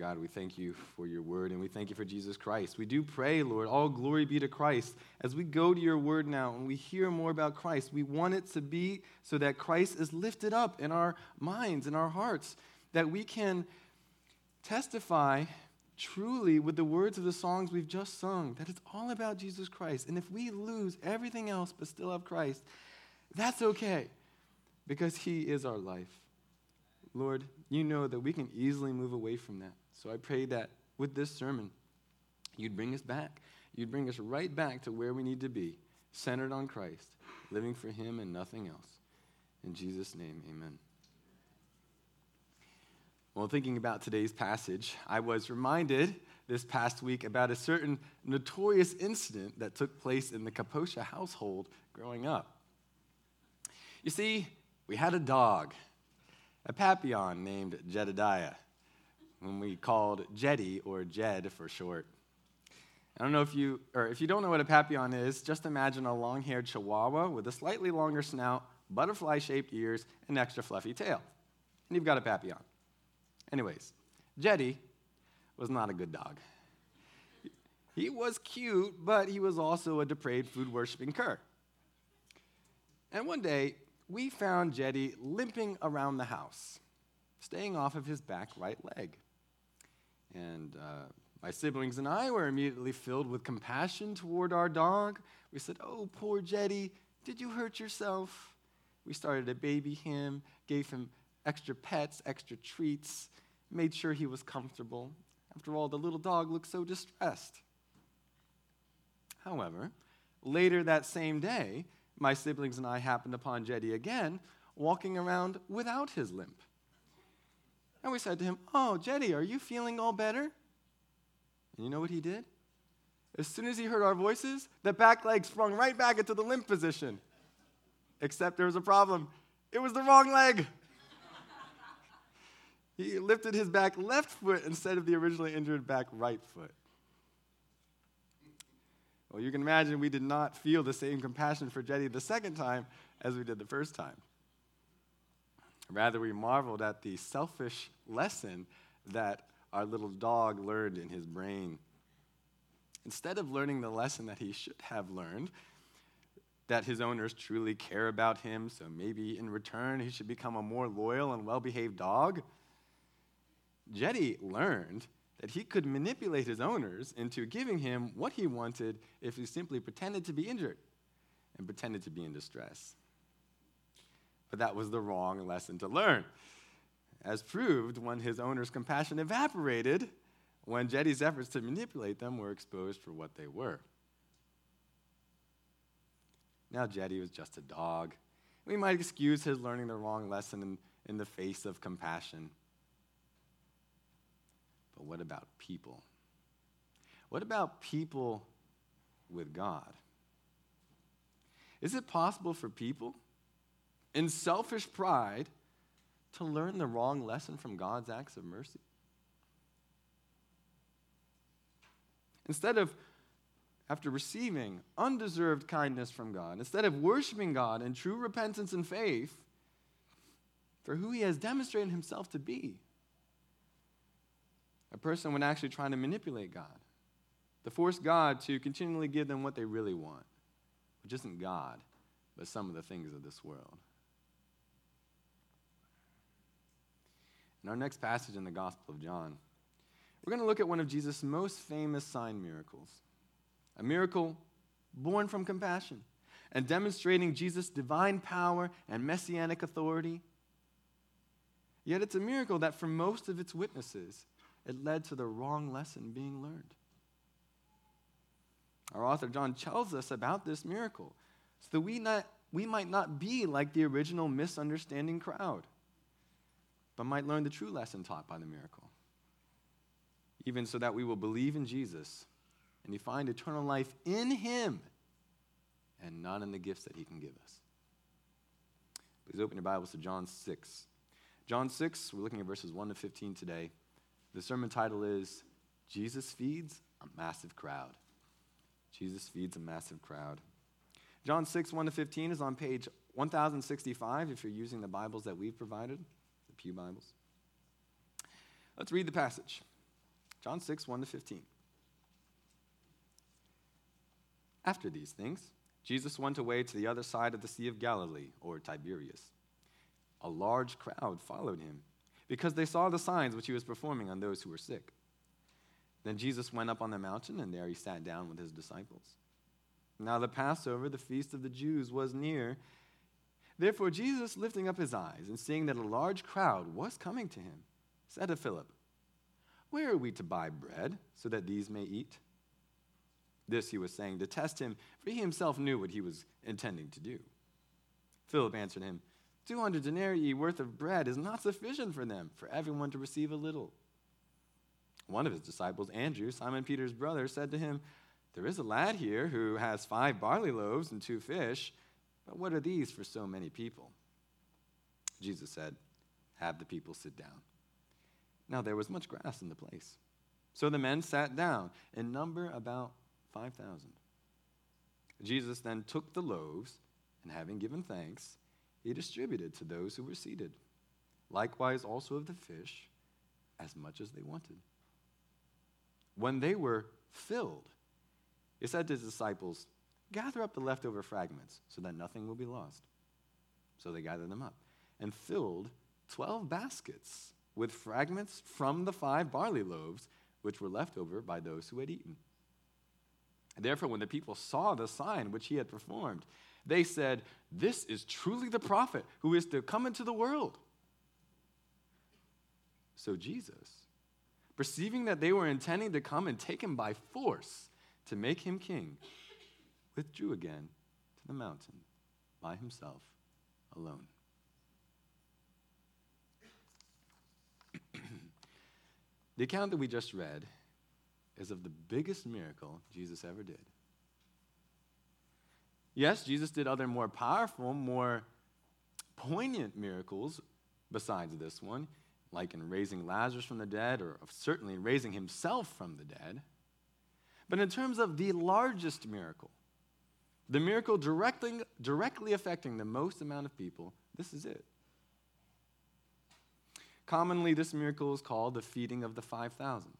God, we thank you for your word and we thank you for Jesus Christ. We do pray, Lord, all glory be to Christ. As we go to your word now and we hear more about Christ, we want it to be so that Christ is lifted up in our minds, in our hearts, that we can testify truly with the words of the songs we've just sung that it's all about Jesus Christ. And if we lose everything else but still have Christ, that's okay because he is our life. Lord, you know that we can easily move away from that. So I pray that with this sermon, you'd bring us back. You'd bring us right back to where we need to be, centered on Christ, living for him and nothing else. In Jesus' name, amen. Well, thinking about today's passage, I was reminded this past week about a certain notorious incident that took place in the Capoccia household growing up. You see, we had a dog, a Papillon named Jedediah, whom we called Jeddy or Jed for short. I don't know if you, or if you don't know what a Papillon is, just imagine a long haired chihuahua with a slightly longer snout, butterfly shaped ears, and extra fluffy tail. And you've got a Papillon. Anyways, Jeddy was not a good dog. He was cute, but he was also a depraved food worshiping cur. And one day, we found Jeddy limping around the house, staying off of his back right leg. And uh, my siblings and I were immediately filled with compassion toward our dog. We said, Oh, poor Jeddy, did you hurt yourself? We started to baby him, gave him extra pets, extra treats, made sure he was comfortable. After all, the little dog looked so distressed. However, later that same day, my siblings and I happened upon Jeddy again, walking around without his limp. And we said to him, Oh, Jeddy, are you feeling all better? And you know what he did? As soon as he heard our voices, the back leg sprung right back into the limp position. Except there was a problem. It was the wrong leg. He lifted his back left foot instead of the originally injured back right foot. Well, you can imagine we did not feel the same compassion for Jeddy the second time as we did the first time. Rather, we marveled at the selfish lesson that our little dog learned in his brain. Instead of learning the lesson that he should have learned, that his owners truly care about him, so maybe in return he should become a more loyal and well behaved dog, Jeddy learned that he could manipulate his owners into giving him what he wanted if he simply pretended to be injured and pretended to be in distress. But that was the wrong lesson to learn, as proved when his owner's compassion evaporated when Jeddy's efforts to manipulate them were exposed for what they were. Now, Jeddy was just a dog. We might excuse his learning the wrong lesson in, in the face of compassion. But what about people? What about people with God? Is it possible for people in selfish pride to learn the wrong lesson from God's acts of mercy? Instead of, after receiving undeserved kindness from God, instead of worshiping God in true repentance and faith for who He has demonstrated Himself to be, a person would actually try to manipulate God, to force God to continually give them what they really want, which isn't God, but some of the things of this world. In our next passage in the Gospel of John, we're going to look at one of Jesus' most famous sign miracles a miracle born from compassion and demonstrating Jesus' divine power and messianic authority. Yet it's a miracle that for most of its witnesses it led to the wrong lesson being learned. Our author John tells us about this miracle so that we, not, we might not be like the original misunderstanding crowd, but might learn the true lesson taught by the miracle. Even so that we will believe in Jesus and you find eternal life in him and not in the gifts that he can give us. Please open your Bibles to John 6. John 6, we're looking at verses 1 to 15 today. The sermon title is Jesus Feeds a Massive Crowd. Jesus feeds a massive crowd. John 6, 1 to 15 is on page 1065 if you're using the Bibles that we've provided, Pew Bibles. Let's read the passage. John 6, 1 to 15. After these things, Jesus went away to the other side of the Sea of Galilee, or Tiberias. A large crowd followed him, because they saw the signs which he was performing on those who were sick. Then Jesus went up on the mountain, and there he sat down with his disciples. Now the Passover, the feast of the Jews, was near. Therefore, Jesus, lifting up his eyes and seeing that a large crowd was coming to him, said to Philip, Where are we to buy bread so that these may eat? This he was saying to test him, for he himself knew what he was intending to do. Philip answered him, Two hundred denarii worth of bread is not sufficient for them, for everyone to receive a little. One of his disciples, Andrew, Simon Peter's brother, said to him, There is a lad here who has five barley loaves and two fish, but what are these for so many people? Jesus said, Have the people sit down. Now there was much grass in the place. So the men sat down, in number about 5,000. Jesus then took the loaves, and having given thanks, he distributed to those who were seated. Likewise, also of the fish, as much as they wanted. When they were filled, he said to his disciples, Gather up the leftover fragments so that nothing will be lost. So they gathered them up and filled 12 baskets with fragments from the five barley loaves which were left over by those who had eaten. Therefore, when the people saw the sign which he had performed, they said, This is truly the prophet who is to come into the world. So Jesus, perceiving that they were intending to come and take him by force to make him king, withdrew again to the mountain by himself alone. the account that we just read is of the biggest miracle Jesus ever did. Yes, Jesus did other more powerful, more poignant miracles besides this one, like in raising Lazarus from the dead, or certainly raising himself from the dead. But in terms of the largest miracle, the miracle directly, directly affecting the most amount of people, this is it. Commonly, this miracle is called the feeding of the 5,000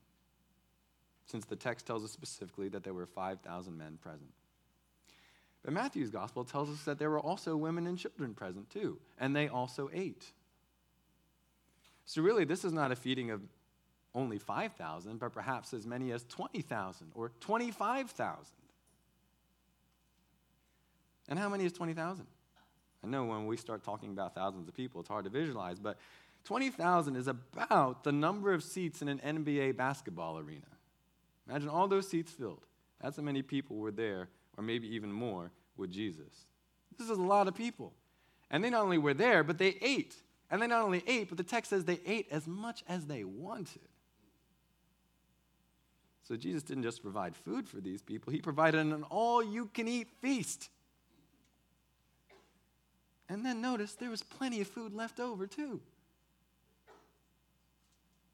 since the text tells us specifically that there were 5,000 men present. But Matthew's gospel tells us that there were also women and children present too, and they also ate. So, really, this is not a feeding of only 5,000, but perhaps as many as 20,000 or 25,000. And how many is 20,000? I know when we start talking about thousands of people, it's hard to visualize, but 20,000 is about the number of seats in an NBA basketball arena. Imagine all those seats filled. That's how many people were there, or maybe even more, with Jesus. This is a lot of people. And they not only were there, but they ate. And they not only ate, but the text says they ate as much as they wanted. So Jesus didn't just provide food for these people, he provided an all you can eat feast. And then notice there was plenty of food left over, too.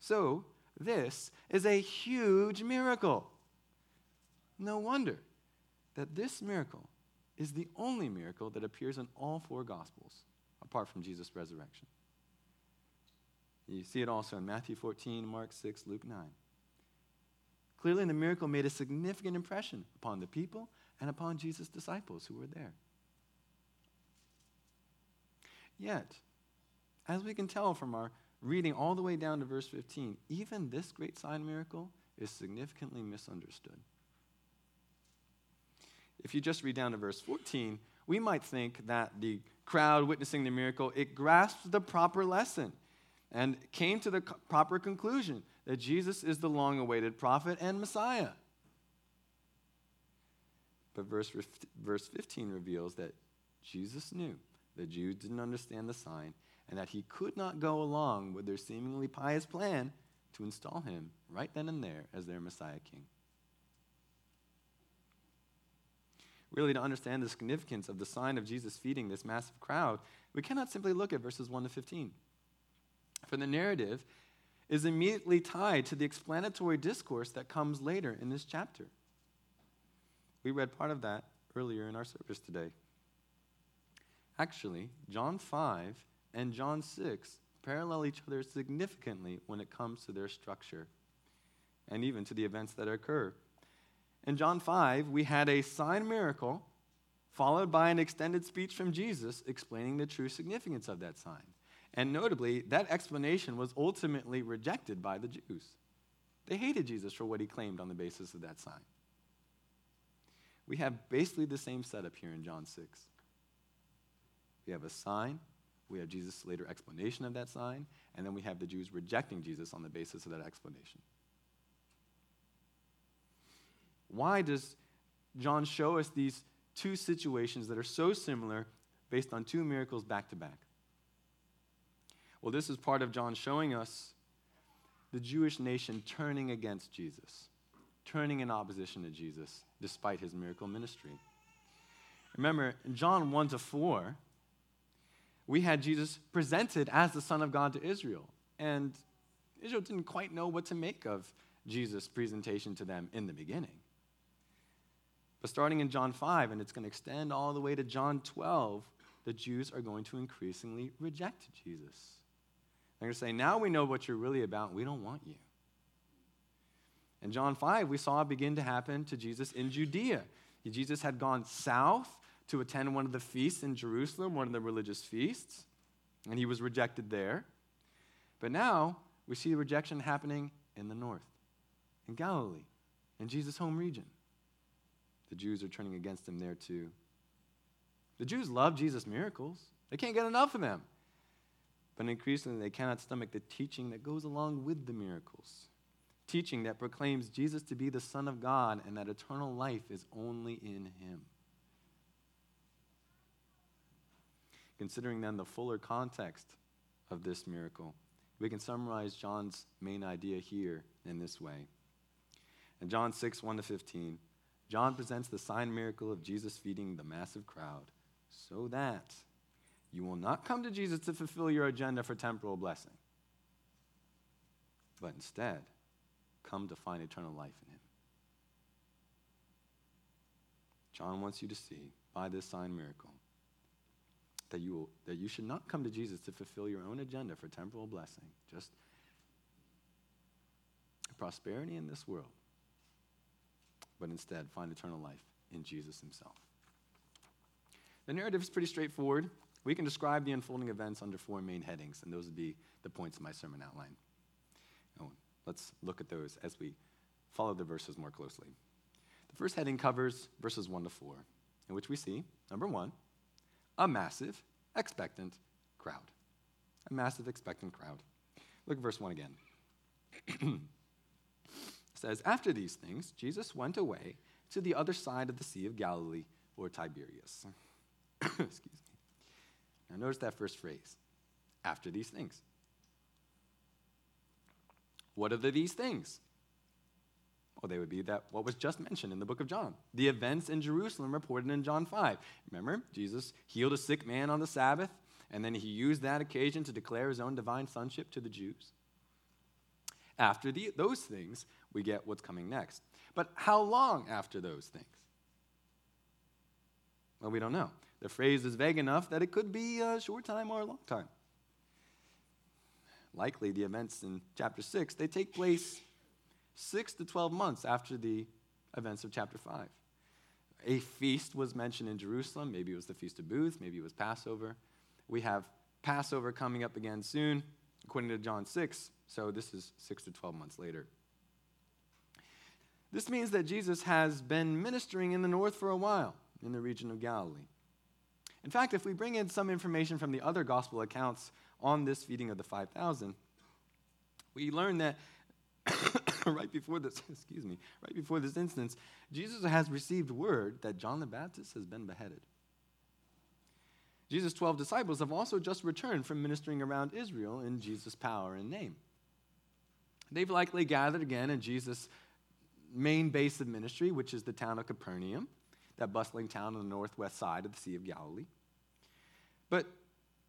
So, this is a huge miracle. No wonder that this miracle is the only miracle that appears in all four Gospels, apart from Jesus' resurrection. You see it also in Matthew 14, Mark 6, Luke 9. Clearly, the miracle made a significant impression upon the people and upon Jesus' disciples who were there. Yet, as we can tell from our reading all the way down to verse 15, even this great sign miracle is significantly misunderstood. If you just read down to verse 14, we might think that the crowd witnessing the miracle, it grasped the proper lesson and came to the proper conclusion that Jesus is the long awaited prophet and Messiah. But verse, verse 15 reveals that Jesus knew the Jews didn't understand the sign and that he could not go along with their seemingly pious plan to install him right then and there as their Messiah king. Really, to understand the significance of the sign of Jesus feeding this massive crowd, we cannot simply look at verses 1 to 15. For the narrative is immediately tied to the explanatory discourse that comes later in this chapter. We read part of that earlier in our service today. Actually, John 5 and John 6 parallel each other significantly when it comes to their structure. and even to the events that occur. In John 5, we had a sign miracle followed by an extended speech from Jesus explaining the true significance of that sign. And notably, that explanation was ultimately rejected by the Jews. They hated Jesus for what he claimed on the basis of that sign. We have basically the same setup here in John 6. We have a sign, we have Jesus' later explanation of that sign, and then we have the Jews rejecting Jesus on the basis of that explanation. Why does John show us these two situations that are so similar based on two miracles back to back? Well, this is part of John showing us the Jewish nation turning against Jesus, turning in opposition to Jesus despite his miracle ministry. Remember, in John 1 to 4, we had Jesus presented as the Son of God to Israel. And Israel didn't quite know what to make of Jesus' presentation to them in the beginning. But starting in John 5, and it's going to extend all the way to John 12, the Jews are going to increasingly reject Jesus. They're going to say, Now we know what you're really about, we don't want you. In John 5, we saw it begin to happen to Jesus in Judea. Jesus had gone south to attend one of the feasts in Jerusalem, one of the religious feasts, and he was rejected there. But now we see the rejection happening in the north, in Galilee, in Jesus' home region. The Jews are turning against him there too. The Jews love Jesus' miracles, they can't get enough of them. But increasingly, they cannot stomach the teaching that goes along with the miracles. Teaching that proclaims Jesus to be the Son of God and that eternal life is only in him. Considering then the fuller context of this miracle, we can summarize John's main idea here in this way. In John 6, 1 to 15, John presents the sign miracle of Jesus feeding the massive crowd so that you will not come to Jesus to fulfill your agenda for temporal blessing, but instead come to find eternal life in Him. John wants you to see by this sign miracle that you, will, that you should not come to Jesus to fulfill your own agenda for temporal blessing, just prosperity in this world, but instead find eternal life in Jesus himself. The narrative is pretty straightforward. We can describe the unfolding events under four main headings, and those would be the points of my sermon outline. Oh, let's look at those as we follow the verses more closely. The first heading covers verses 1 to 4, in which we see, number one, a massive, expectant crowd. A massive, expectant crowd. Look at verse 1 again. says, After these things, Jesus went away to the other side of the Sea of Galilee, or Tiberias. Excuse me. Now, notice that first phrase after these things. What are the these things? Well, they would be that what was just mentioned in the book of John, the events in Jerusalem reported in John 5. Remember, Jesus healed a sick man on the Sabbath, and then he used that occasion to declare his own divine sonship to the Jews. After the, those things, we get what's coming next. But how long after those things? Well, we don't know. The phrase is vague enough that it could be a short time or a long time. Likely, the events in chapter 6, they take place six to 12 months after the events of chapter 5. A feast was mentioned in Jerusalem. Maybe it was the Feast of Booths, maybe it was Passover. We have Passover coming up again soon, according to John 6. So this is six to 12 months later. This means that Jesus has been ministering in the north for a while in the region of Galilee. In fact, if we bring in some information from the other gospel accounts on this feeding of the 5,000, we learn that right before this, excuse me, right before this instance, Jesus has received word that John the Baptist has been beheaded. Jesus' 12 disciples have also just returned from ministering around Israel in Jesus' power and name. They've likely gathered again in Jesus' main base of ministry, which is the town of Capernaum, that bustling town on the northwest side of the Sea of Galilee. But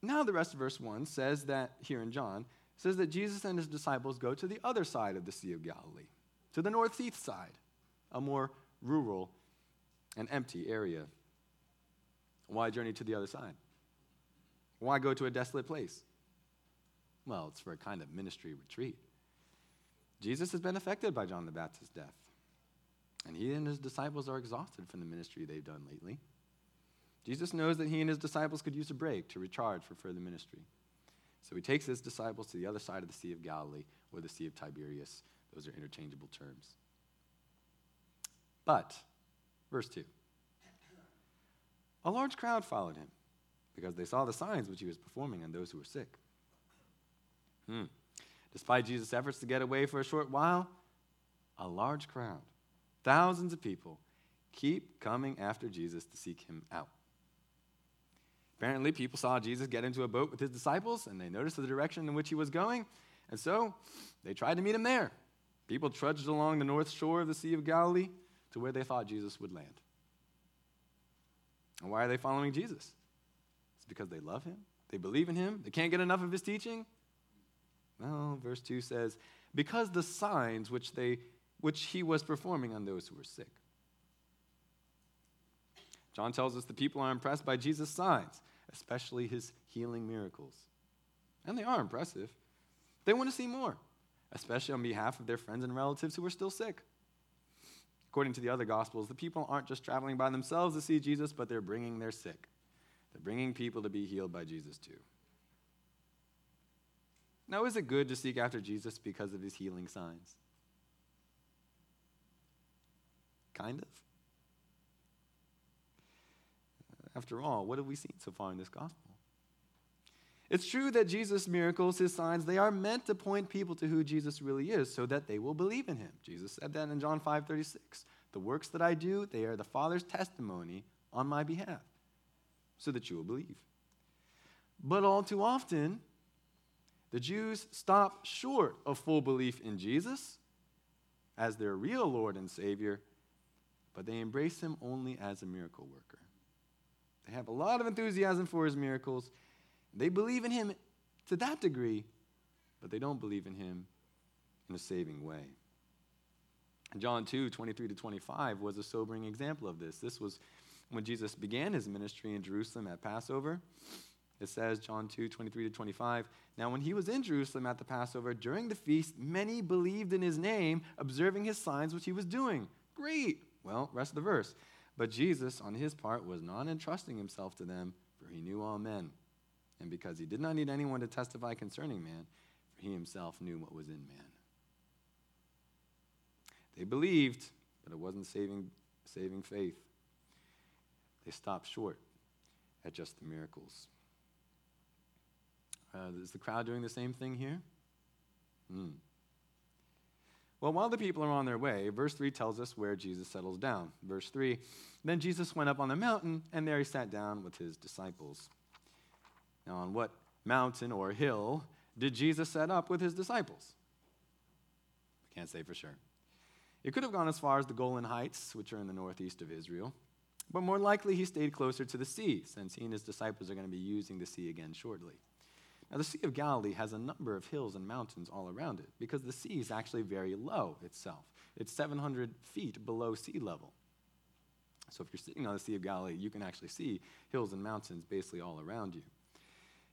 now the rest of verse 1 says that, here in John, says that Jesus and his disciples go to the other side of the Sea of Galilee, to the northeast side, a more rural and empty area. Why journey to the other side? Why go to a desolate place? Well, it's for a kind of ministry retreat. Jesus has been affected by John the Baptist's death. And he and his disciples are exhausted from the ministry they've done lately. Jesus knows that he and his disciples could use a break to recharge for further ministry. So he takes his disciples to the other side of the Sea of Galilee or the Sea of Tiberias. Those are interchangeable terms. But, verse 2 a large crowd followed him because they saw the signs which he was performing on those who were sick. Hmm. Despite Jesus' efforts to get away for a short while, a large crowd, thousands of people, keep coming after Jesus to seek him out. Apparently, people saw Jesus get into a boat with his disciples and they noticed the direction in which he was going, and so they tried to meet him there. People trudged along the north shore of the Sea of Galilee to where they thought Jesus would land. And why are they following Jesus? It's because they love him, they believe in him, they can't get enough of his teaching. No, verse 2 says, because the signs which, they, which he was performing on those who were sick. John tells us the people are impressed by Jesus' signs, especially his healing miracles. And they are impressive. They want to see more, especially on behalf of their friends and relatives who are still sick. According to the other Gospels, the people aren't just traveling by themselves to see Jesus, but they're bringing their sick. They're bringing people to be healed by Jesus too. Now, is it good to seek after Jesus because of his healing signs? Kind of. After all, what have we seen so far in this gospel? It's true that Jesus' miracles, his signs, they are meant to point people to who Jesus really is so that they will believe in him. Jesus said that in John 5 36. The works that I do, they are the Father's testimony on my behalf, so that you will believe. But all too often, the Jews stop short of full belief in Jesus as their real Lord and Savior, but they embrace him only as a miracle worker. They have a lot of enthusiasm for his miracles. They believe in him to that degree, but they don't believe in him in a saving way. John 2 23 to 25 was a sobering example of this. This was when Jesus began his ministry in Jerusalem at Passover. It says, John 2 23 to 25. Now, when he was in Jerusalem at the Passover, during the feast, many believed in his name, observing his signs which he was doing. Great. Well, rest of the verse. But Jesus, on his part, was not entrusting himself to them, for he knew all men. And because he did not need anyone to testify concerning man, for he himself knew what was in man. They believed, but it wasn't saving, saving faith. They stopped short at just the miracles. Uh, is the crowd doing the same thing here? Hmm. Well, while the people are on their way, verse 3 tells us where Jesus settles down. Verse 3 Then Jesus went up on the mountain, and there he sat down with his disciples. Now, on what mountain or hill did Jesus set up with his disciples? I can't say for sure. It could have gone as far as the Golan Heights, which are in the northeast of Israel, but more likely he stayed closer to the sea, since he and his disciples are going to be using the sea again shortly. Now, the Sea of Galilee has a number of hills and mountains all around it because the sea is actually very low itself. It's 700 feet below sea level. So, if you're sitting on the Sea of Galilee, you can actually see hills and mountains basically all around you.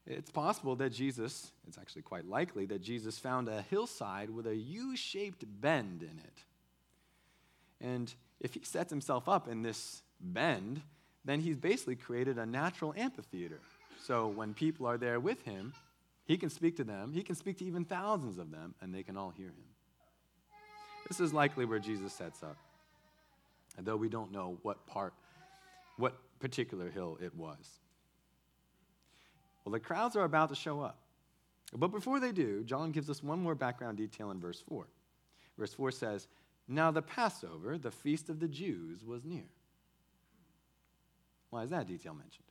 It's possible that Jesus, it's actually quite likely that Jesus found a hillside with a U shaped bend in it. And if he sets himself up in this bend, then he's basically created a natural amphitheater. So when people are there with him, he can speak to them. He can speak to even thousands of them, and they can all hear him. This is likely where Jesus sets up. And though we don't know what part, what particular hill it was. Well, the crowds are about to show up. But before they do, John gives us one more background detail in verse 4. Verse 4 says, Now the Passover, the feast of the Jews, was near. Why is that detail mentioned?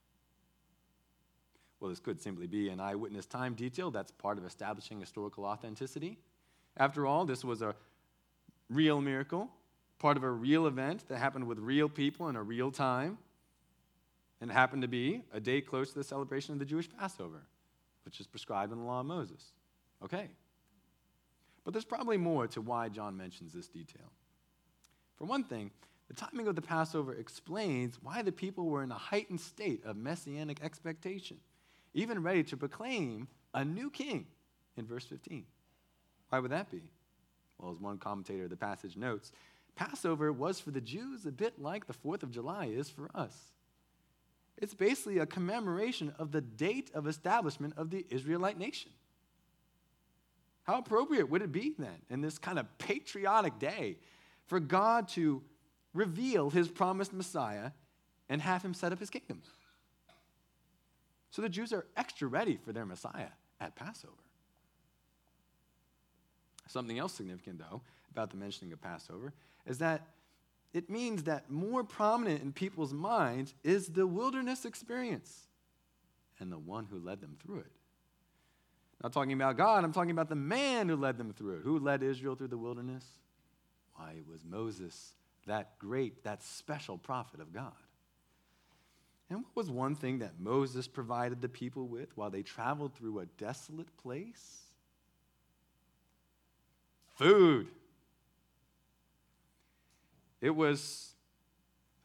Well, this could simply be an eyewitness time detail that's part of establishing historical authenticity. After all, this was a real miracle, part of a real event that happened with real people in a real time. And happened to be a day close to the celebration of the Jewish Passover, which is prescribed in the law of Moses. Okay. But there's probably more to why John mentions this detail. For one thing, the timing of the Passover explains why the people were in a heightened state of messianic expectation even ready to proclaim a new king in verse 15. Why would that be? Well, as one commentator of the passage notes, Passover was for the Jews a bit like the 4th of July is for us. It's basically a commemoration of the date of establishment of the Israelite nation. How appropriate would it be then, in this kind of patriotic day, for God to reveal his promised Messiah and have him set up his kingdom? So the Jews are extra ready for their Messiah at Passover. Something else significant, though, about the mentioning of Passover is that it means that more prominent in people's minds is the wilderness experience and the one who led them through it. Not talking about God, I'm talking about the man who led them through it. Who led Israel through the wilderness? Why, it was Moses, that great, that special prophet of God. And what was one thing that Moses provided the people with while they traveled through a desolate place? Food. It was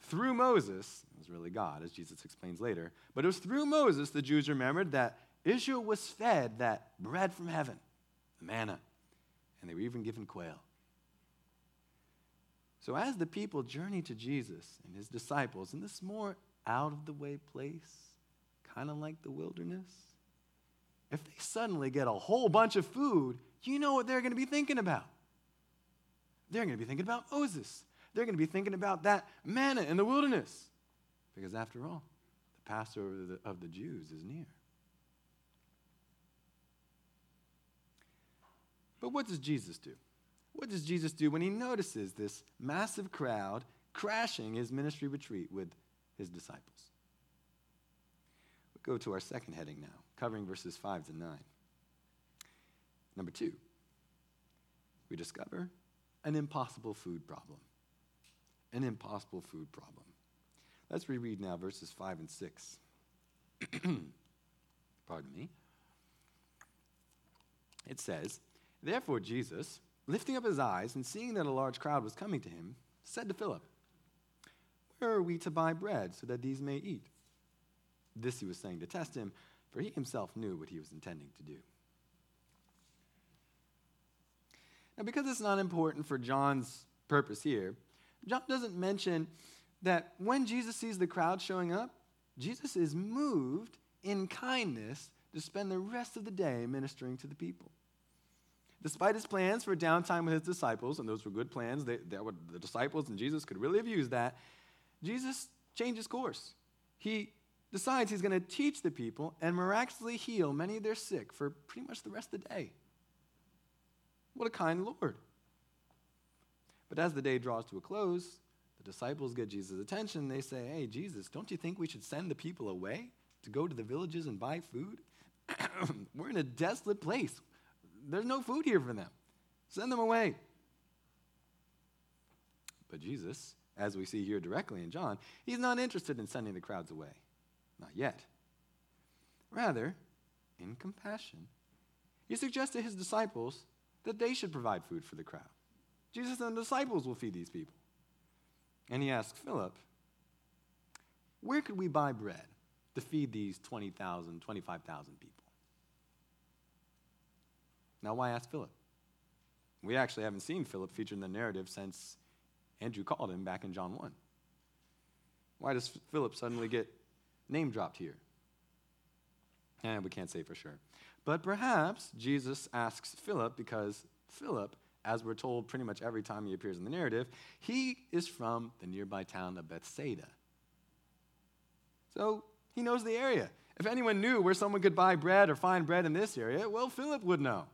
through Moses, it was really God, as Jesus explains later, but it was through Moses the Jews remembered that Israel was fed that bread from heaven, the manna, and they were even given quail. So, as the people journeyed to Jesus and his disciples in this more out of the way place, kind of like the wilderness, if they suddenly get a whole bunch of food, you know what they're going to be thinking about. They're going to be thinking about Moses. They're going to be thinking about that manna in the wilderness. Because after all, the Passover of the, of the Jews is near. But what does Jesus do? What does Jesus do when he notices this massive crowd crashing his ministry retreat with his disciples? We'll go to our second heading now, covering verses 5 to 9. Number two, we discover an impossible food problem. An impossible food problem. Let's reread now verses 5 and 6. Pardon me. It says, Therefore, Jesus, lifting up his eyes and seeing that a large crowd was coming to him, said to Philip, Where are we to buy bread so that these may eat? This he was saying to test him, for he himself knew what he was intending to do. Now, because it's not important for John's purpose here, John doesn't mention that when Jesus sees the crowd showing up, Jesus is moved in kindness to spend the rest of the day ministering to the people. Despite his plans for downtime with his disciples, and those were good plans, they, they were, the disciples and Jesus could really have used that, Jesus changes course. He decides he's going to teach the people and miraculously heal many of their sick for pretty much the rest of the day. What a kind Lord. But as the day draws to a close, the disciples get Jesus' attention. They say, Hey, Jesus, don't you think we should send the people away to go to the villages and buy food? We're in a desolate place. There's no food here for them. Send them away. But Jesus, as we see here directly in John, he's not interested in sending the crowds away. Not yet. Rather, in compassion, he suggests to his disciples that they should provide food for the crowd. Jesus and the disciples will feed these people. And he asks Philip, Where could we buy bread to feed these 20,000, 25,000 people? Now, why ask Philip? We actually haven't seen Philip featured in the narrative since Andrew called him back in John 1. Why does Philip suddenly get name dropped here? And we can't say for sure. But perhaps Jesus asks Philip because Philip, as we're told pretty much every time he appears in the narrative, he is from the nearby town of Bethsaida. So he knows the area. If anyone knew where someone could buy bread or find bread in this area, well, Philip would know.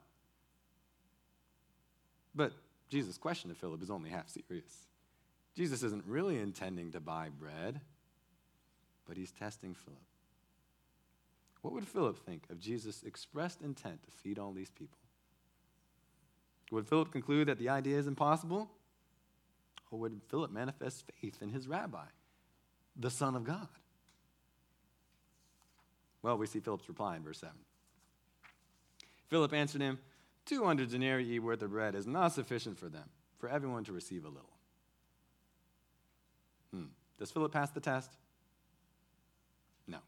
But Jesus' question to Philip is only half serious. Jesus isn't really intending to buy bread, but he's testing Philip. What would Philip think of Jesus' expressed intent to feed all these people? Would Philip conclude that the idea is impossible? Or would Philip manifest faith in his rabbi, the Son of God? Well, we see Philip's reply in verse 7. Philip answered him, 200 denarii worth of bread is not sufficient for them, for everyone to receive a little. Hmm. Does Philip pass the test? No.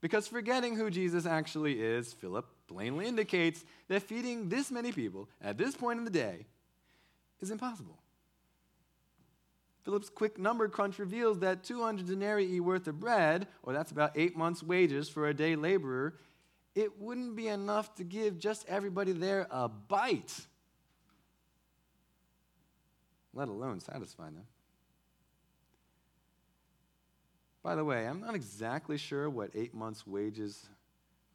Because forgetting who Jesus actually is, Philip plainly indicates that feeding this many people at this point in the day is impossible. Philip's quick number crunch reveals that 200 denarii worth of bread, or that's about eight months' wages for a day laborer, it wouldn't be enough to give just everybody there a bite, let alone satisfy them. By the way, I'm not exactly sure what eight months' wages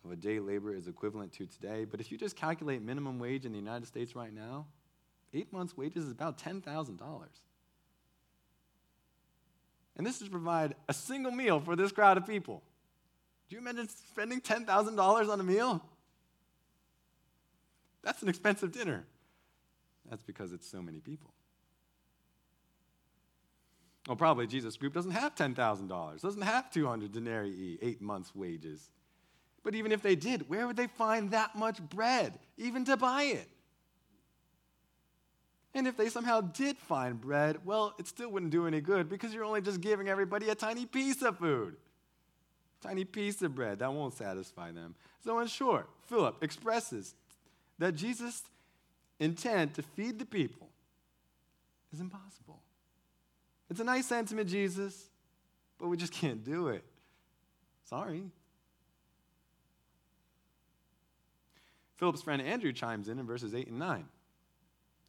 of a day labor is equivalent to today, but if you just calculate minimum wage in the United States right now, eight months' wages is about $10,000. And this is to provide a single meal for this crowd of people. Do you imagine spending $10,000 on a meal? That's an expensive dinner. That's because it's so many people. Well, probably Jesus' group doesn't have $10,000, doesn't have 200 denarii, eight months' wages. But even if they did, where would they find that much bread, even to buy it? And if they somehow did find bread, well, it still wouldn't do any good because you're only just giving everybody a tiny piece of food. Tiny piece of bread. That won't satisfy them. So, in short, Philip expresses that Jesus' intent to feed the people is impossible. It's a nice sentiment, Jesus, but we just can't do it. Sorry. Philip's friend Andrew chimes in in verses 8 and 9.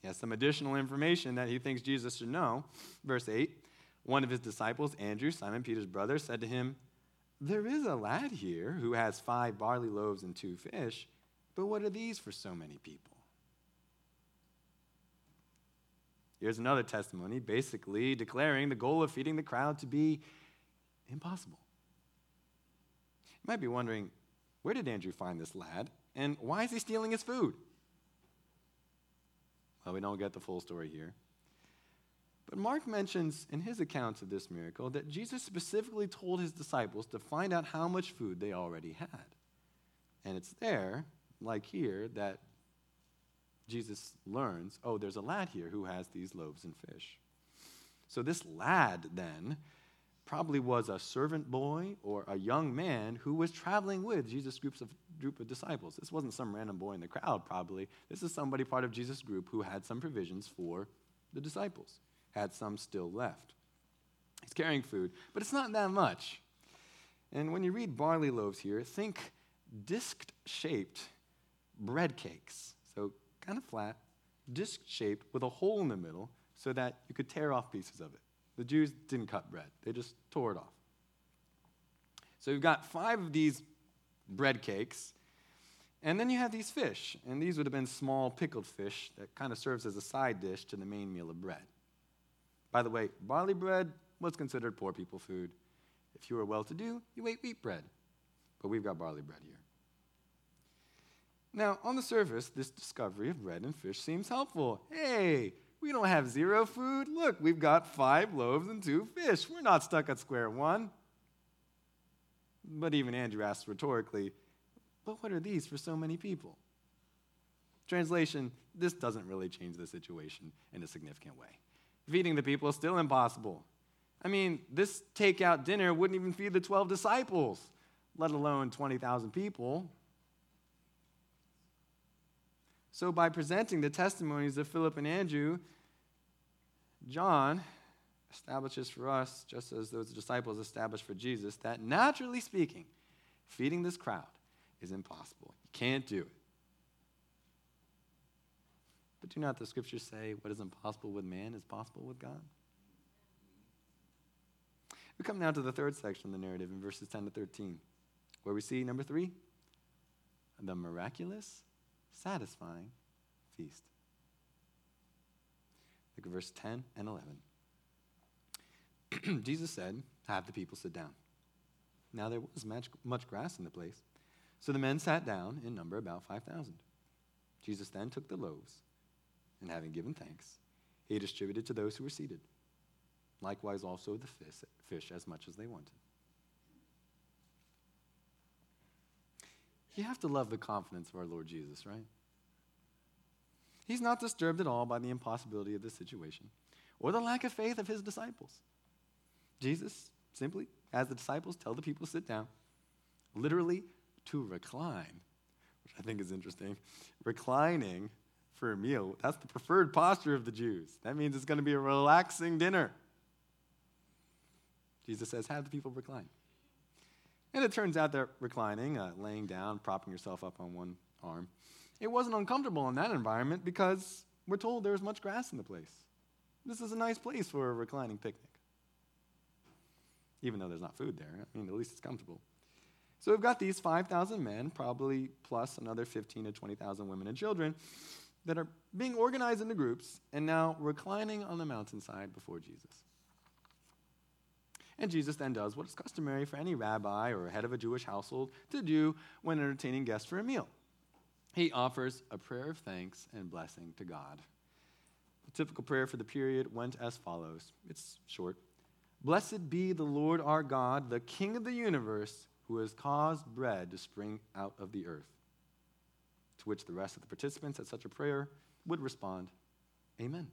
He has some additional information that he thinks Jesus should know. Verse 8 One of his disciples, Andrew, Simon Peter's brother, said to him, There is a lad here who has five barley loaves and two fish, but what are these for so many people? Here's another testimony, basically declaring the goal of feeding the crowd to be impossible. You might be wondering, where did Andrew find this lad? And why is he stealing his food? Well, we don't get the full story here. But Mark mentions in his accounts of this miracle that Jesus specifically told his disciples to find out how much food they already had. And it's there, like here, that Jesus learns oh, there's a lad here who has these loaves and fish. So this lad then probably was a servant boy or a young man who was traveling with Jesus' groups of, group of disciples. This wasn't some random boy in the crowd, probably. This is somebody part of Jesus' group who had some provisions for the disciples, had some still left. He's carrying food, but it's not that much. And when you read barley loaves here, think disc shaped bread cakes. So kind of flat, disc shaped with a hole in the middle so that you could tear off pieces of it. The Jews didn't cut bread, they just tore it off. So you've got five of these bread cakes, and then you have these fish. And these would have been small pickled fish that kind of serves as a side dish to the main meal of bread. By the way, barley bread was considered poor people food. If you were well to do, you ate wheat bread. But we've got barley bread here. Now, on the surface, this discovery of bread and fish seems helpful. Hey, we don't have zero food. Look, we've got five loaves and two fish. We're not stuck at square one. But even Andrew asks rhetorically, but what are these for so many people? Translation, this doesn't really change the situation in a significant way. Feeding the people is still impossible. I mean, this takeout dinner wouldn't even feed the 12 disciples, let alone 20,000 people. So, by presenting the testimonies of Philip and Andrew, John establishes for us, just as those disciples established for Jesus, that naturally speaking, feeding this crowd is impossible. You can't do it. But do not the scriptures say what is impossible with man is possible with God? We come now to the third section of the narrative in verses 10 to 13, where we see number three, the miraculous, satisfying feast. Look at verse 10 and 11. Jesus said, Have the people sit down. Now there was much, much grass in the place. So the men sat down, in number about 5,000. Jesus then took the loaves, and having given thanks, he distributed to those who were seated. Likewise, also the fish, fish as much as they wanted. You have to love the confidence of our Lord Jesus, right? He's not disturbed at all by the impossibility of this situation or the lack of faith of his disciples. Jesus simply, as the disciples tell the people to sit down, literally to recline, which I think is interesting. Reclining for a meal. That's the preferred posture of the Jews. That means it's going to be a relaxing dinner. Jesus says, Have the people recline. And it turns out that reclining, uh, laying down, propping yourself up on one arm, it wasn't uncomfortable in that environment because we're told there's much grass in the place. This is a nice place for a reclining picnic. Even though there's not food there, I mean, at least it's comfortable. So we've got these 5,000 men, probably plus another 15 to 20,000 women and children, that are being organized into groups and now reclining on the mountainside before Jesus. And Jesus then does what is customary for any rabbi or head of a Jewish household to do when entertaining guests for a meal. He offers a prayer of thanks and blessing to God. The typical prayer for the period went as follows it's short Blessed be the Lord our God, the King of the universe, who has caused bread to spring out of the earth. To which the rest of the participants at such a prayer would respond, Amen.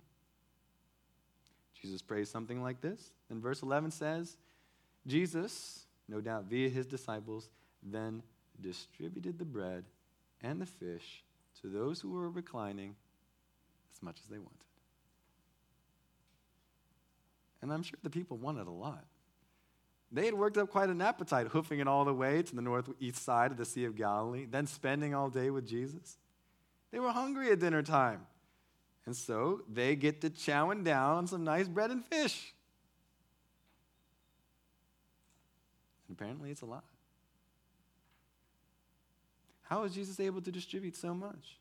Jesus prays something like this. And verse 11 says, Jesus, no doubt via his disciples, then distributed the bread and the fish to those who were reclining as much as they wanted. And I'm sure the people wanted a lot. They had worked up quite an appetite, hoofing it all the way to the northeast side of the Sea of Galilee, then spending all day with Jesus. They were hungry at dinner time. And so they get to chowing down on some nice bread and fish. And apparently it's a lot. How is Jesus able to distribute so much?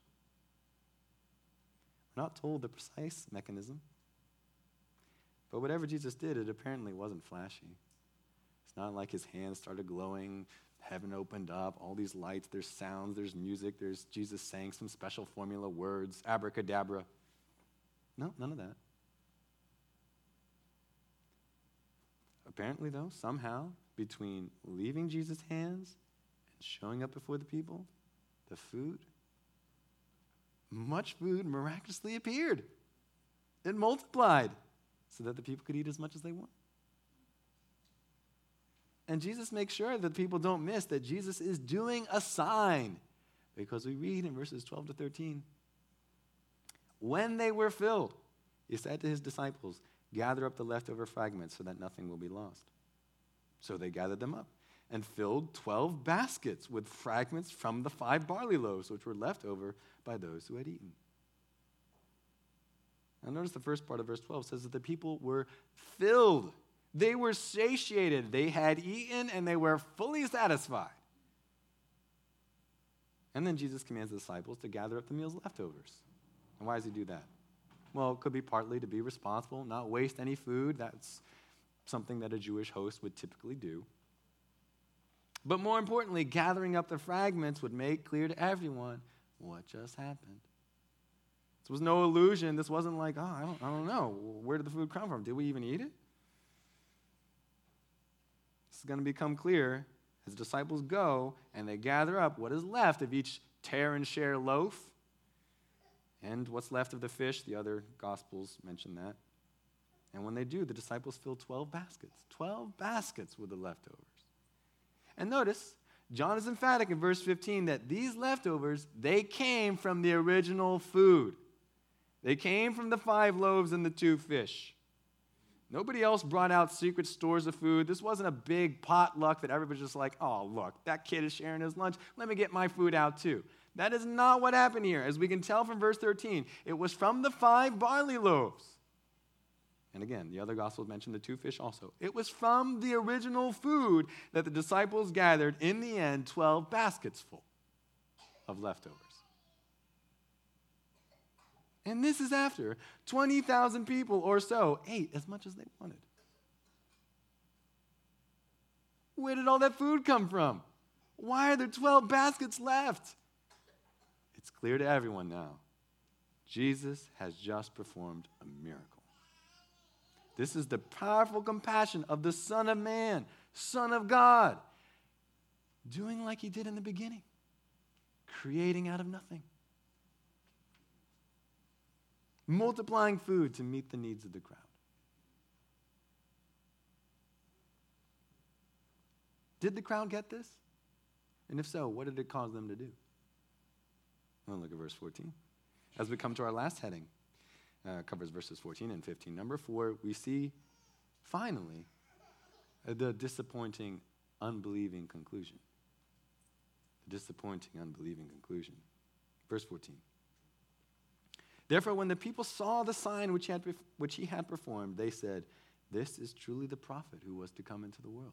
We're not told the precise mechanism. But whatever Jesus did, it apparently wasn't flashy. It's not like his hands started glowing, heaven opened up, all these lights, there's sounds, there's music, there's Jesus saying some special formula words, abracadabra. No, none of that. Apparently, though, somehow, between leaving Jesus' hands and showing up before the people, the food, much food miraculously appeared. It multiplied so that the people could eat as much as they want. And Jesus makes sure that people don't miss that Jesus is doing a sign. Because we read in verses 12 to 13 when they were filled, he said to his disciples, Gather up the leftover fragments so that nothing will be lost. So they gathered them up and filled 12 baskets with fragments from the five barley loaves which were left over by those who had eaten. Now, notice the first part of verse 12 says that the people were filled. They were satiated. They had eaten and they were fully satisfied. And then Jesus commands the disciples to gather up the meal's leftovers. And why does he do that? Well, it could be partly to be responsible, not waste any food. That's something that a Jewish host would typically do. But more importantly, gathering up the fragments would make clear to everyone what just happened. This was no illusion. This wasn't like, oh, I don't, I don't know. Where did the food come from? Did we even eat it? This is going to become clear as disciples go and they gather up what is left of each tear and share loaf and what's left of the fish. The other Gospels mention that. And when they do, the disciples fill 12 baskets. 12 baskets with the leftovers. And notice, John is emphatic in verse 15 that these leftovers, they came from the original food. They came from the five loaves and the two fish. Nobody else brought out secret stores of food. This wasn't a big potluck that everybody's just like, oh, look, that kid is sharing his lunch. Let me get my food out too. That is not what happened here. As we can tell from verse 13, it was from the five barley loaves. And again, the other gospels mention the two fish also. It was from the original food that the disciples gathered, in the end, 12 baskets full of leftovers. And this is after 20,000 people or so ate as much as they wanted. Where did all that food come from? Why are there 12 baskets left? It's clear to everyone now. Jesus has just performed a miracle. This is the powerful compassion of the Son of Man, Son of God, doing like he did in the beginning, creating out of nothing, multiplying food to meet the needs of the crowd. Did the crowd get this? And if so, what did it cause them to do? Well, look at verse 14. As we come to our last heading, uh, covers verses 14 and 15. Number four, we see finally the disappointing, unbelieving conclusion. The disappointing, unbelieving conclusion. Verse 14. Therefore, when the people saw the sign which he, had, which he had performed, they said, This is truly the prophet who was to come into the world.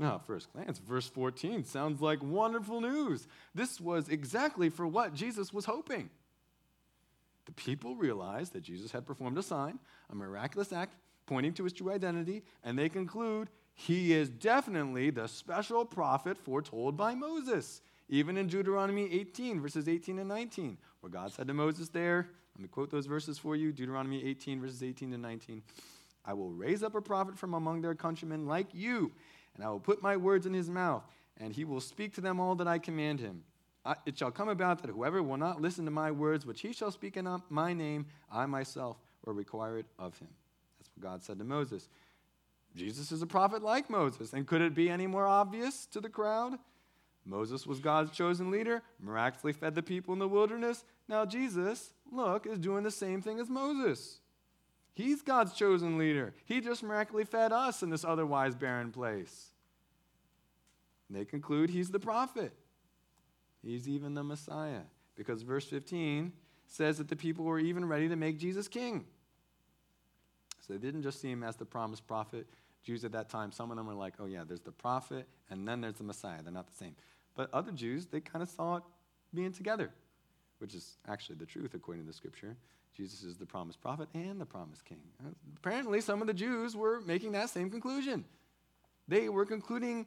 Now, first glance, verse 14 sounds like wonderful news. This was exactly for what Jesus was hoping. The people realized that Jesus had performed a sign, a miraculous act pointing to his true identity, and they conclude he is definitely the special prophet foretold by Moses even in Deuteronomy 18, verses 18 and 19, where God said to Moses there, let me quote those verses for you Deuteronomy 18, verses 18 and 19. I will raise up a prophet from among their countrymen like you, and I will put my words in his mouth, and he will speak to them all that I command him. I, it shall come about that whoever will not listen to my words, which he shall speak in my name, I myself will require it of him. That's what God said to Moses. Jesus is a prophet like Moses, and could it be any more obvious to the crowd? Moses was God's chosen leader, miraculously fed the people in the wilderness. Now, Jesus, look, is doing the same thing as Moses. He's God's chosen leader. He just miraculously fed us in this otherwise barren place. And they conclude he's the prophet. He's even the Messiah. Because verse 15 says that the people were even ready to make Jesus king. So they didn't just see him as the promised prophet. Jews at that time, some of them were like, oh, yeah, there's the prophet, and then there's the Messiah. They're not the same. But other Jews, they kind of saw it being together, which is actually the truth according to the scripture. Jesus is the promised prophet and the promised king. Apparently, some of the Jews were making that same conclusion. They were concluding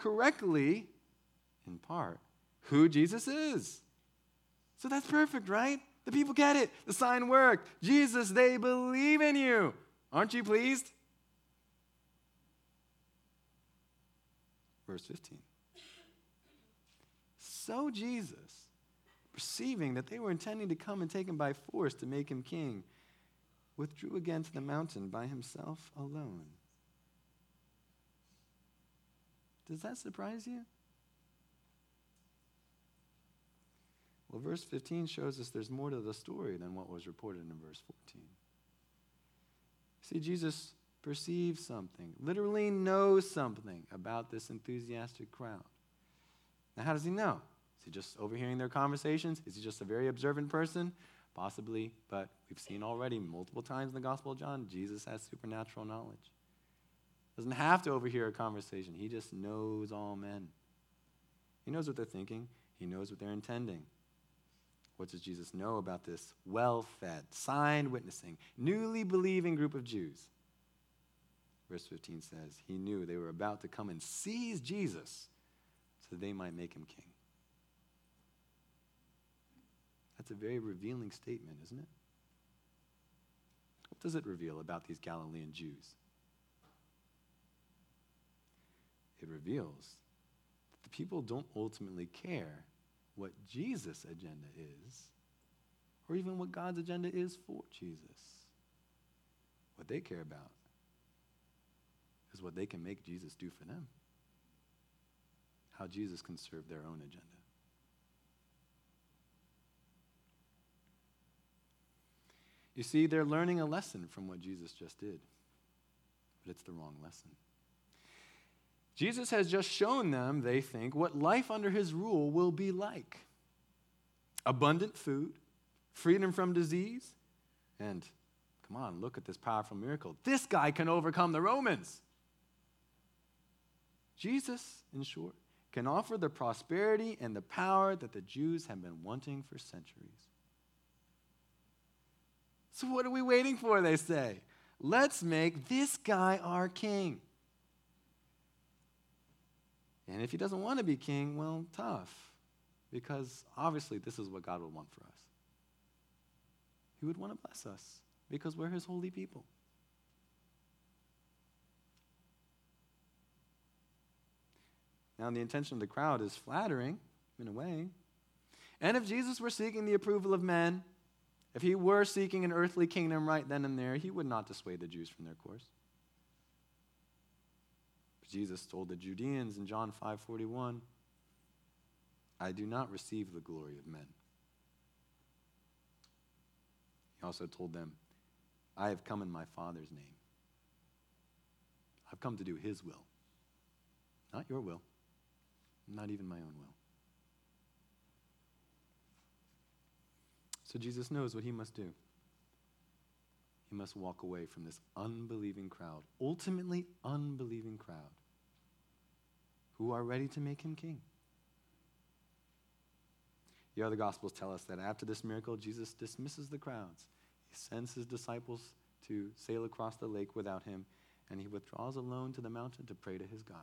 correctly, in part, who Jesus is. So that's perfect, right? The people get it. The sign worked. Jesus, they believe in you. Aren't you pleased? Verse 15. So Jesus, perceiving that they were intending to come and take him by force to make him king, withdrew again to the mountain by himself alone. Does that surprise you? Well, verse 15 shows us there's more to the story than what was reported in verse 14. See, Jesus perceives something, literally knows something about this enthusiastic crowd. Now, how does he know? Is he just overhearing their conversations? Is he just a very observant person? Possibly, but we've seen already multiple times in the Gospel of John, Jesus has supernatural knowledge. Doesn't have to overhear a conversation. He just knows all men. He knows what they're thinking. He knows what they're intending. What does Jesus know about this well fed, signed witnessing, newly believing group of Jews? Verse 15 says, He knew they were about to come and seize Jesus so they might make him king. That's a very revealing statement, isn't it? What does it reveal about these Galilean Jews? It reveals that the people don't ultimately care what Jesus' agenda is, or even what God's agenda is for Jesus. What they care about is what they can make Jesus do for them, how Jesus can serve their own agenda. You see, they're learning a lesson from what Jesus just did, but it's the wrong lesson. Jesus has just shown them, they think, what life under his rule will be like abundant food, freedom from disease, and come on, look at this powerful miracle. This guy can overcome the Romans. Jesus, in short, can offer the prosperity and the power that the Jews have been wanting for centuries. So, what are we waiting for? They say. Let's make this guy our king. And if he doesn't want to be king, well, tough. Because obviously, this is what God would want for us. He would want to bless us because we're his holy people. Now, the intention of the crowd is flattering in a way. And if Jesus were seeking the approval of men, if he were seeking an earthly kingdom right then and there, he would not dissuade the Jews from their course. Jesus told the Judeans in John 5:41, "I do not receive the glory of men." He also told them, I have come in my Father's name. I've come to do his will, not your will, not even my own will. So Jesus knows what he must do. He must walk away from this unbelieving crowd, ultimately unbelieving crowd, who are ready to make him king. The other Gospels tell us that after this miracle, Jesus dismisses the crowds. He sends his disciples to sail across the lake without him, and he withdraws alone to the mountain to pray to his God.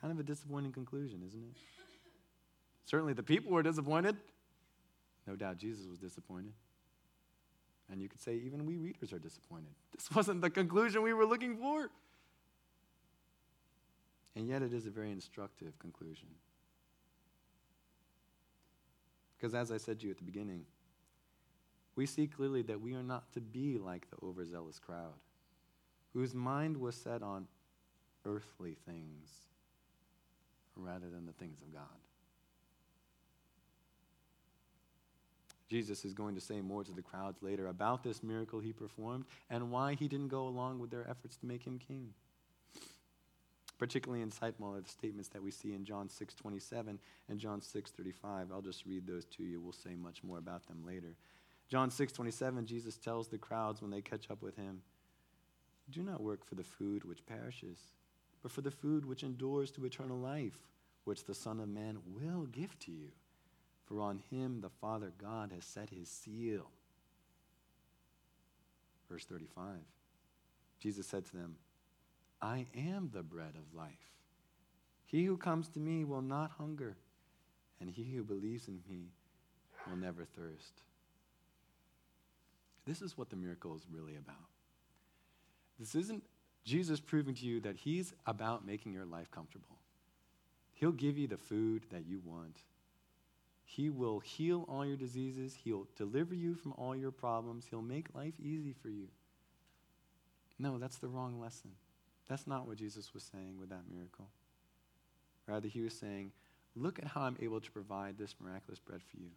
Kind of a disappointing conclusion, isn't it? Certainly the people were disappointed. No doubt Jesus was disappointed. And you could say even we readers are disappointed. This wasn't the conclusion we were looking for. And yet, it is a very instructive conclusion. Because, as I said to you at the beginning, we see clearly that we are not to be like the overzealous crowd, whose mind was set on earthly things rather than the things of God. Jesus is going to say more to the crowds later about this miracle he performed and why he didn't go along with their efforts to make him king. Particularly insightful are the statements that we see in John 6:27 and John 6:35. I'll just read those to you. We'll say much more about them later. John 6:27 Jesus tells the crowds when they catch up with him, "Do not work for the food which perishes, but for the food which endures to eternal life, which the Son of Man will give to you. For on him the Father God has set his seal." Verse 35. Jesus said to them, I am the bread of life. He who comes to me will not hunger, and he who believes in me will never thirst. This is what the miracle is really about. This isn't Jesus proving to you that he's about making your life comfortable. He'll give you the food that you want. He will heal all your diseases. He'll deliver you from all your problems. He'll make life easy for you. No, that's the wrong lesson. That's not what Jesus was saying with that miracle. Rather, he was saying, Look at how I'm able to provide this miraculous bread for you.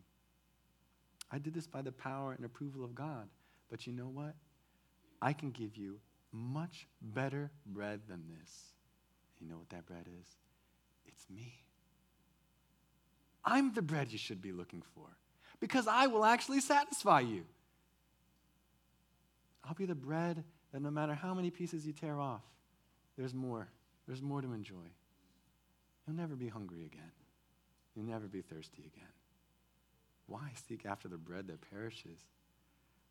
I did this by the power and approval of God. But you know what? I can give you much better bread than this. You know what that bread is? It's me. I'm the bread you should be looking for because I will actually satisfy you. I'll be the bread that no matter how many pieces you tear off, there's more. There's more to enjoy. You'll never be hungry again. You'll never be thirsty again. Why seek after the bread that perishes?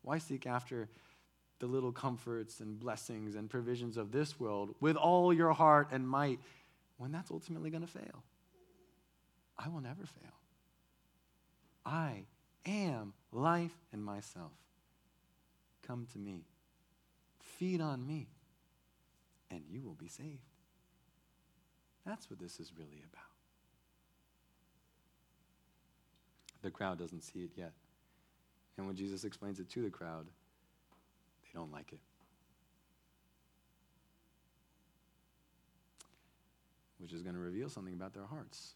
Why seek after the little comforts and blessings and provisions of this world with all your heart and might when that's ultimately going to fail? I will never fail. I am life in myself. Come to me. Feed on me and you will be saved. That's what this is really about. The crowd doesn't see it yet. And when Jesus explains it to the crowd, they don't like it. Which is going to reveal something about their hearts.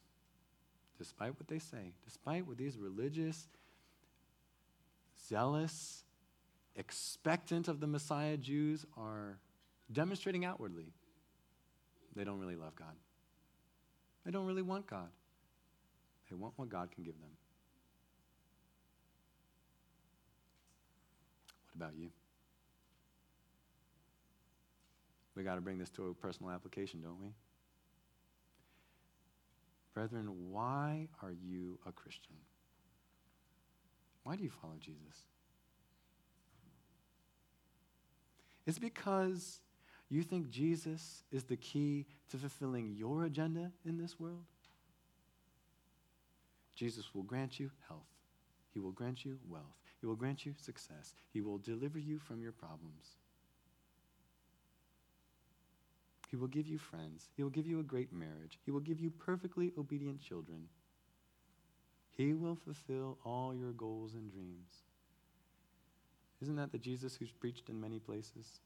Despite what they say, despite what these religious, zealous, expectant of the Messiah Jews are demonstrating outwardly they don't really love God. They don't really want God. They want what God can give them. What about you? We got to bring this to a personal application, don't we? Brethren, why are you a Christian? Why do you follow Jesus? Is it because you think Jesus is the key to fulfilling your agenda in this world? Jesus will grant you health. He will grant you wealth. He will grant you success. He will deliver you from your problems. He will give you friends. He will give you a great marriage. He will give you perfectly obedient children. He will fulfill all your goals and dreams. Isn't that the Jesus who's preached in many places?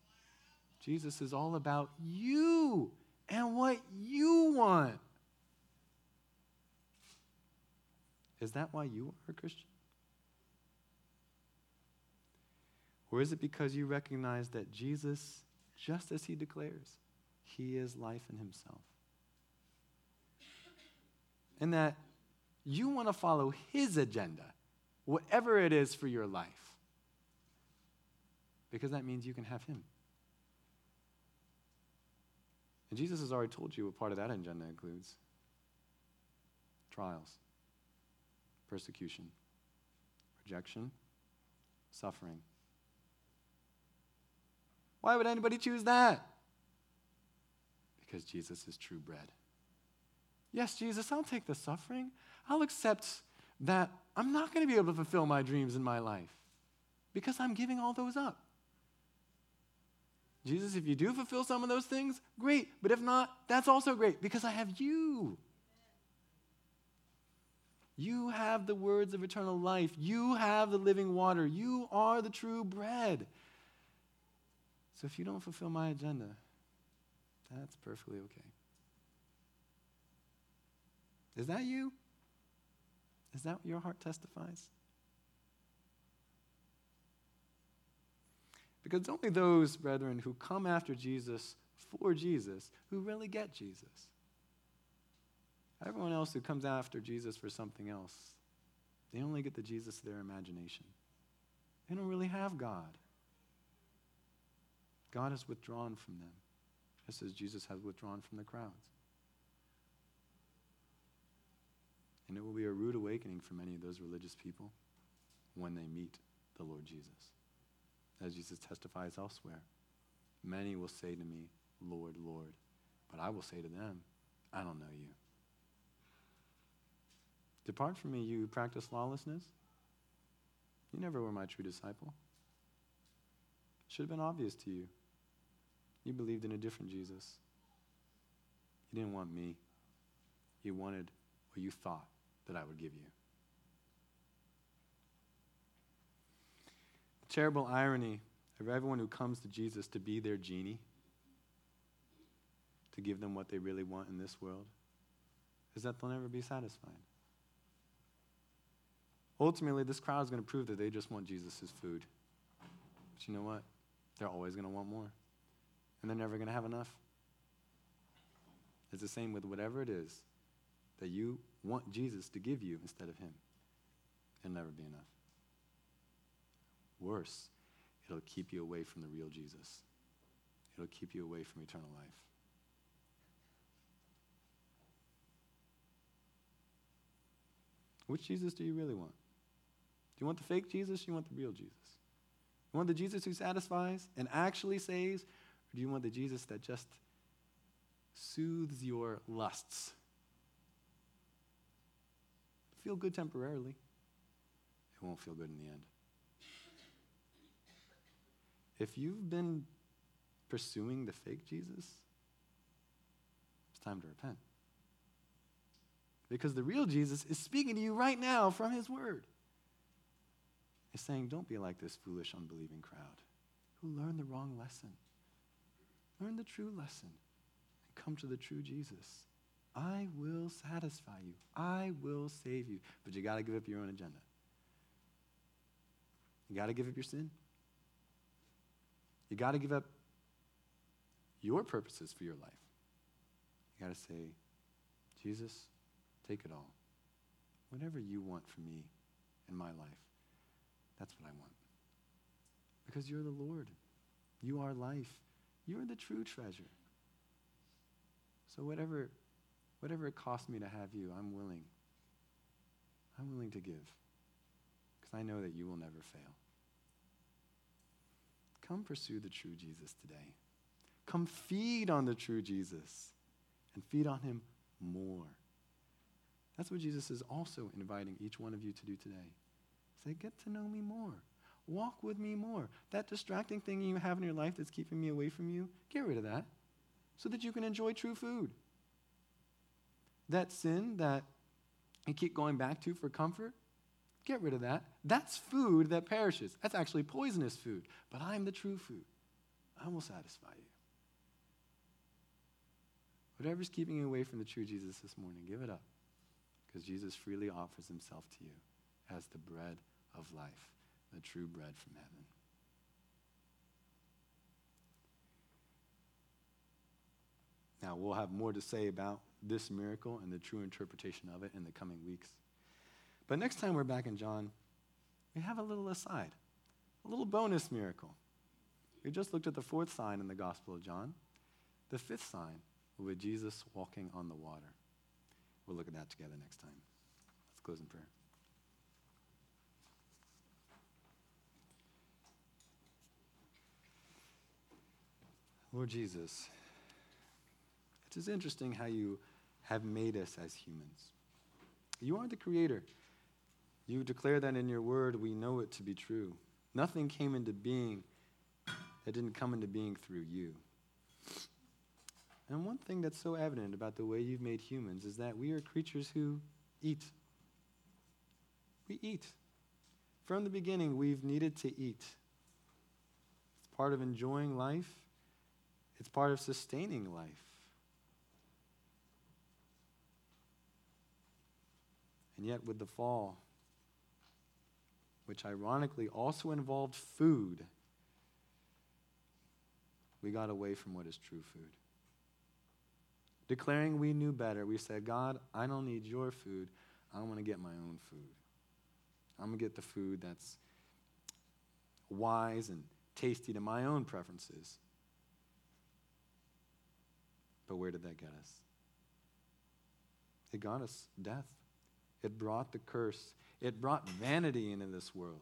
Jesus is all about you and what you want. Is that why you are a Christian? Or is it because you recognize that Jesus, just as he declares, he is life in himself? And that you want to follow his agenda, whatever it is for your life, because that means you can have him. And Jesus has already told you what part of that agenda includes trials, persecution, rejection, suffering. Why would anybody choose that? Because Jesus is true bread. Yes, Jesus, I'll take the suffering. I'll accept that I'm not going to be able to fulfill my dreams in my life because I'm giving all those up. Jesus, if you do fulfill some of those things, great. But if not, that's also great because I have you. You have the words of eternal life. You have the living water. You are the true bread. So if you don't fulfill my agenda, that's perfectly okay. Is that you? Is that what your heart testifies? Because only those, brethren, who come after Jesus for Jesus who really get Jesus. Everyone else who comes after Jesus for something else, they only get the Jesus of their imagination. They don't really have God. God has withdrawn from them, just as Jesus has withdrawn from the crowds. And it will be a rude awakening for many of those religious people when they meet the Lord Jesus as Jesus testifies elsewhere. Many will say to me, Lord, Lord. But I will say to them, I don't know you. Depart from me, you who practice lawlessness. You never were my true disciple. Should have been obvious to you. You believed in a different Jesus. You didn't want me. You wanted what you thought that I would give you. The terrible irony of everyone who comes to Jesus to be their genie, to give them what they really want in this world, is that they'll never be satisfied. Ultimately, this crowd is going to prove that they just want Jesus' food. But you know what? They're always going to want more. And they're never going to have enough. It's the same with whatever it is that you want Jesus to give you instead of Him. It'll never be enough. Worse, it'll keep you away from the real Jesus. It'll keep you away from eternal life. Which Jesus do you really want? Do you want the fake Jesus or do you want the real Jesus? You want the Jesus who satisfies and actually saves, do you want the Jesus that just soothes your lusts? Feel good temporarily, it won't feel good in the end. If you've been pursuing the fake Jesus, it's time to repent. Because the real Jesus is speaking to you right now from his word. He's saying, Don't be like this foolish, unbelieving crowd who learned the wrong lesson. Learn the true lesson and come to the true Jesus. I will satisfy you, I will save you. But you got to give up your own agenda. You got to give up your sin. You got to give up your purposes for your life. You got to say, Jesus, take it all. Whatever you want from me in my life, that's what I want. Because you're the Lord. You are life. You're the true treasure. So whatever, whatever it costs me to have you, I'm willing. I'm willing to give. Because I know that you will never fail. Come pursue the true Jesus today. Come feed on the true Jesus and feed on him more. That's what Jesus is also inviting each one of you to do today. Say, get to know me more. Walk with me more. That distracting thing you have in your life that's keeping me away from you, get rid of that so that you can enjoy true food. That sin that you keep going back to for comfort, Get rid of that. That's food that perishes. That's actually poisonous food. But I'm the true food. I will satisfy you. Whatever's keeping you away from the true Jesus this morning, give it up. Because Jesus freely offers himself to you as the bread of life, the true bread from heaven. Now, we'll have more to say about this miracle and the true interpretation of it in the coming weeks. But next time we're back in John, we have a little aside, a little bonus miracle. We just looked at the fourth sign in the Gospel of John. The fifth sign with Jesus walking on the water. We'll look at that together next time. Let's close in prayer. Lord Jesus, it is interesting how you have made us as humans. You are the creator. You declare that in your word. We know it to be true. Nothing came into being that didn't come into being through you. And one thing that's so evident about the way you've made humans is that we are creatures who eat. We eat. From the beginning, we've needed to eat. It's part of enjoying life, it's part of sustaining life. And yet, with the fall, which ironically also involved food, we got away from what is true food. Declaring we knew better, we said, God, I don't need your food. I want to get my own food. I'm going to get the food that's wise and tasty to my own preferences. But where did that get us? It got us death. It brought the curse. It brought vanity into this world.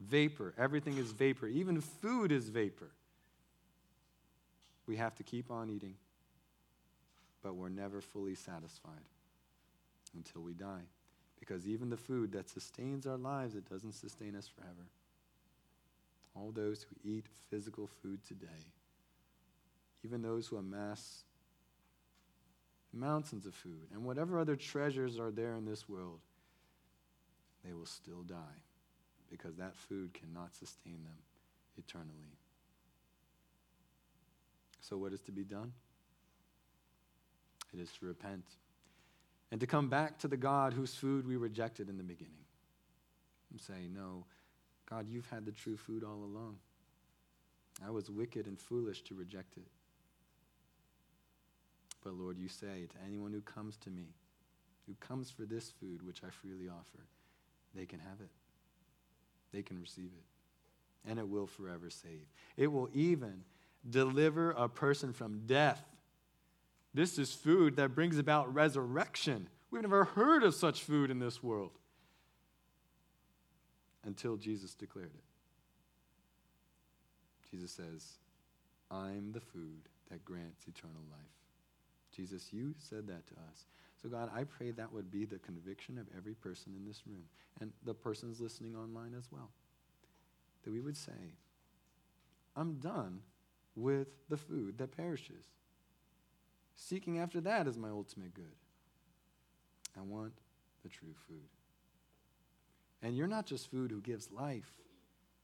Vapor. Everything is vapor. Even food is vapor. We have to keep on eating, but we're never fully satisfied until we die. Because even the food that sustains our lives, it doesn't sustain us forever. All those who eat physical food today, even those who amass mountains of food and whatever other treasures are there in this world, they will still die because that food cannot sustain them eternally. So, what is to be done? It is to repent and to come back to the God whose food we rejected in the beginning and say, No, God, you've had the true food all along. I was wicked and foolish to reject it. But Lord, you say to anyone who comes to me, who comes for this food which I freely offer, they can have it. They can receive it. And it will forever save. It will even deliver a person from death. This is food that brings about resurrection. We've never heard of such food in this world until Jesus declared it. Jesus says, I'm the food that grants eternal life. Jesus, you said that to us. So, God, I pray that would be the conviction of every person in this room and the persons listening online as well. That we would say, I'm done with the food that perishes. Seeking after that is my ultimate good. I want the true food. And you're not just food who gives life,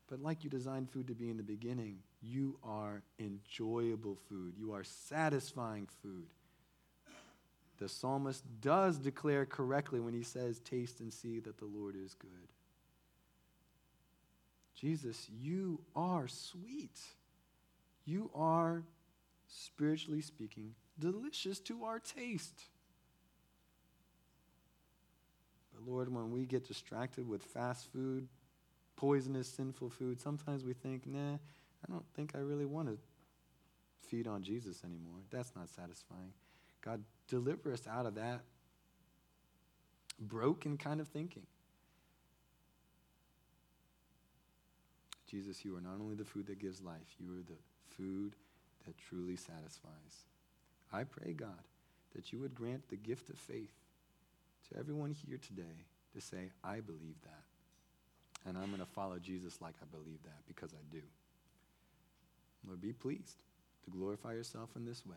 but like you designed food to be in the beginning, you are enjoyable food. You are satisfying food. The psalmist does declare correctly when he says, Taste and see that the Lord is good. Jesus, you are sweet. You are, spiritually speaking, delicious to our taste. But Lord, when we get distracted with fast food, poisonous, sinful food, sometimes we think, nah, I don't think I really want to feed on Jesus anymore. That's not satisfying. God, deliver us out of that broken kind of thinking. Jesus, you are not only the food that gives life, you are the food that truly satisfies. I pray, God, that you would grant the gift of faith to everyone here today to say, I believe that. And I'm going to follow Jesus like I believe that because I do. Lord, be pleased to glorify yourself in this way.